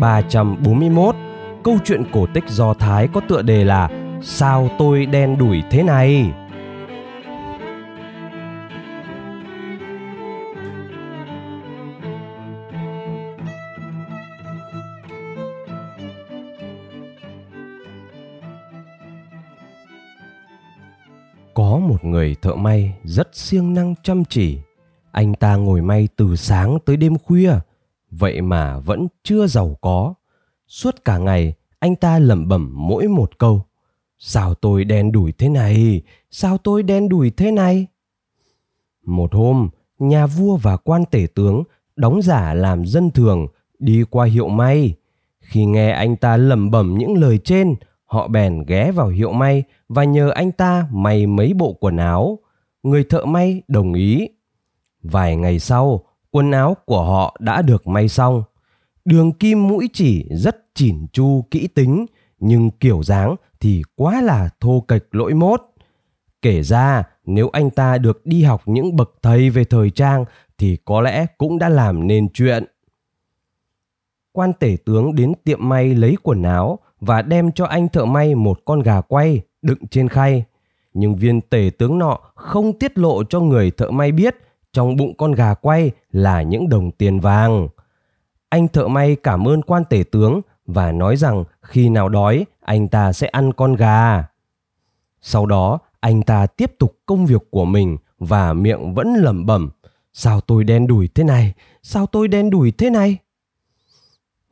341, câu chuyện cổ tích do Thái có tựa đề là Sao tôi đen đủi thế này? Có một người thợ may rất siêng năng chăm chỉ. Anh ta ngồi may từ sáng tới đêm khuya, vậy mà vẫn chưa giàu có. Suốt cả ngày, anh ta lẩm bẩm mỗi một câu. Sao tôi đen đủi thế này? Sao tôi đen đủi thế này? Một hôm, nhà vua và quan tể tướng đóng giả làm dân thường đi qua hiệu may. Khi nghe anh ta lẩm bẩm những lời trên, họ bèn ghé vào hiệu may và nhờ anh ta may mấy bộ quần áo. Người thợ may đồng ý. Vài ngày sau, quần áo của họ đã được may xong. Đường kim mũi chỉ rất chỉn chu kỹ tính, nhưng kiểu dáng thì quá là thô kệch lỗi mốt. Kể ra, nếu anh ta được đi học những bậc thầy về thời trang thì có lẽ cũng đã làm nên chuyện. Quan tể tướng đến tiệm may lấy quần áo và đem cho anh thợ may một con gà quay đựng trên khay. Nhưng viên tể tướng nọ không tiết lộ cho người thợ may biết trong bụng con gà quay là những đồng tiền vàng. Anh thợ may cảm ơn quan tể tướng và nói rằng khi nào đói, anh ta sẽ ăn con gà. Sau đó, anh ta tiếp tục công việc của mình và miệng vẫn lẩm bẩm, sao tôi đen đủi thế này sao tôi đen đủi thế này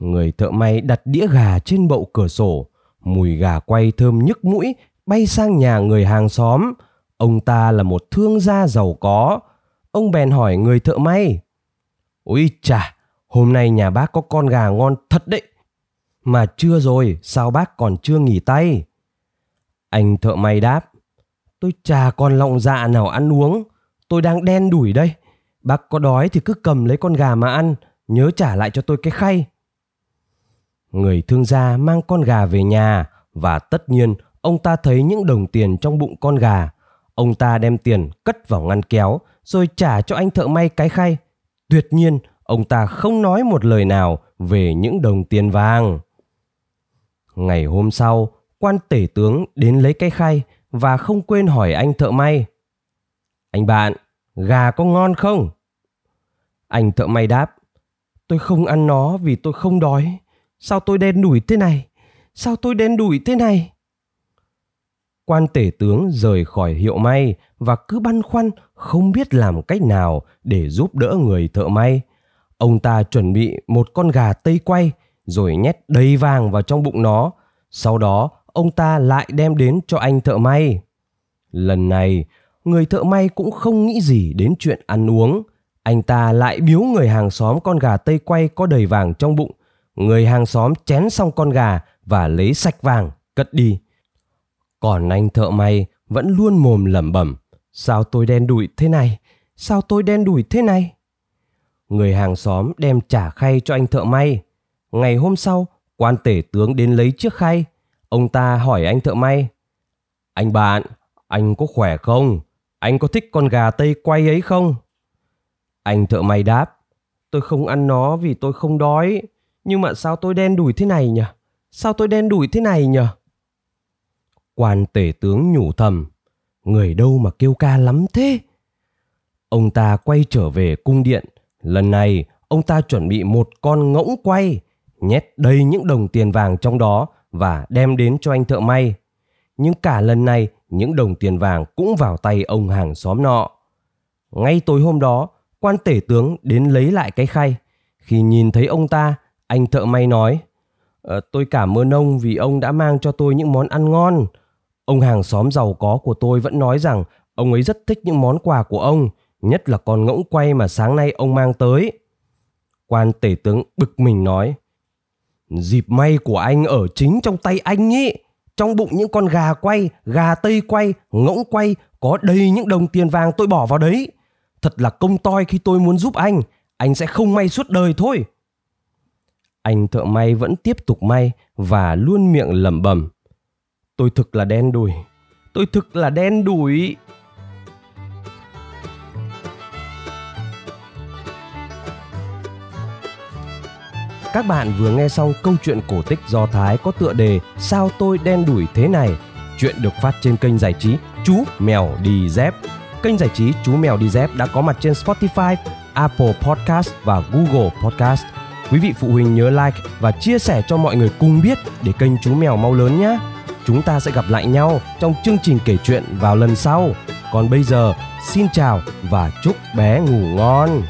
người thợ may đặt đĩa gà trên bậu cửa sổ, mùi gà quay thơm nhức mũi, bay sang nhà người hàng xóm ông ta là một thương gia giàu có ông bèn hỏi người thợ may. Ôi chà, hôm nay nhà bác có con gà ngon thật đấy. Mà chưa rồi, sao bác còn chưa nghỉ tay? Anh thợ may đáp. Tôi chả còn lọng dạ nào ăn uống. Tôi đang đen đủi đây. Bác có đói thì cứ cầm lấy con gà mà ăn. Nhớ trả lại cho tôi cái khay. Người thương gia mang con gà về nhà và tất nhiên ông ta thấy những đồng tiền trong bụng con gà ông ta đem tiền cất vào ngăn kéo, rồi trả cho anh thợ may cái khay. Tuyệt nhiên, ông ta không nói một lời nào về những đồng tiền vàng. Ngày hôm sau, quan tể tướng đến lấy cái khay và không quên hỏi anh thợ may. Anh bạn, gà có ngon không? Anh thợ may đáp, tôi không ăn nó vì tôi không đói. Sao tôi đen đủi thế này? Sao tôi đen đủi thế này? Quan tể tướng rời khỏi hiệu may và cứ băn khoăn không biết làm cách nào để giúp đỡ người thợ may. Ông ta chuẩn bị một con gà tây quay rồi nhét đầy vàng vào trong bụng nó. Sau đó, ông ta lại đem đến cho anh thợ may. Lần này, người thợ may cũng không nghĩ gì đến chuyện ăn uống. Anh ta lại biếu người hàng xóm con gà tây quay có đầy vàng trong bụng. Người hàng xóm chén xong con gà và lấy sạch vàng, cất đi còn anh thợ may vẫn luôn mồm lẩm bẩm, sao tôi đen đủi thế này? Sao tôi đen đủi thế này? Người hàng xóm đem trả khay cho anh thợ may. Ngày hôm sau, quan tể tướng đến lấy chiếc khay. Ông ta hỏi anh thợ may, anh bạn, anh có khỏe không? Anh có thích con gà tây quay ấy không? Anh thợ may đáp, tôi không ăn nó vì tôi không đói. Nhưng mà sao tôi đen đủi thế này nhỉ? Sao tôi đen đủi thế này nhỉ? Quan tể tướng nhủ thầm người đâu mà kêu ca lắm thế? Ông ta quay trở về cung điện. Lần này ông ta chuẩn bị một con ngỗng quay nhét đầy những đồng tiền vàng trong đó và đem đến cho anh thợ may. Nhưng cả lần này những đồng tiền vàng cũng vào tay ông hàng xóm nọ. Ngay tối hôm đó quan tể tướng đến lấy lại cái khay. Khi nhìn thấy ông ta anh thợ may nói ờ, tôi cảm ơn ông vì ông đã mang cho tôi những món ăn ngon ông hàng xóm giàu có của tôi vẫn nói rằng ông ấy rất thích những món quà của ông nhất là con ngỗng quay mà sáng nay ông mang tới quan tể tướng bực mình nói Dịp may của anh ở chính trong tay anh ý. Trong bụng những con gà quay, gà tây quay, ngỗng quay có đầy những đồng tiền vàng tôi bỏ vào đấy. Thật là công toi khi tôi muốn giúp anh. Anh sẽ không may suốt đời thôi. Anh thợ may vẫn tiếp tục may và luôn miệng lẩm bẩm. Tôi thực là đen đủi. Tôi thực là đen đủi. Các bạn vừa nghe xong câu chuyện cổ tích do Thái có tựa đề Sao tôi đen đủi thế này. Chuyện được phát trên kênh giải trí Chú Mèo Đi Dép. Kênh giải trí Chú Mèo Đi Dép đã có mặt trên Spotify, Apple Podcast và Google Podcast. Quý vị phụ huynh nhớ like và chia sẻ cho mọi người cùng biết để kênh Chú Mèo mau lớn nhé. Chúng ta sẽ gặp lại nhau trong chương trình kể chuyện vào lần sau. Còn bây giờ, xin chào và chúc bé ngủ ngon.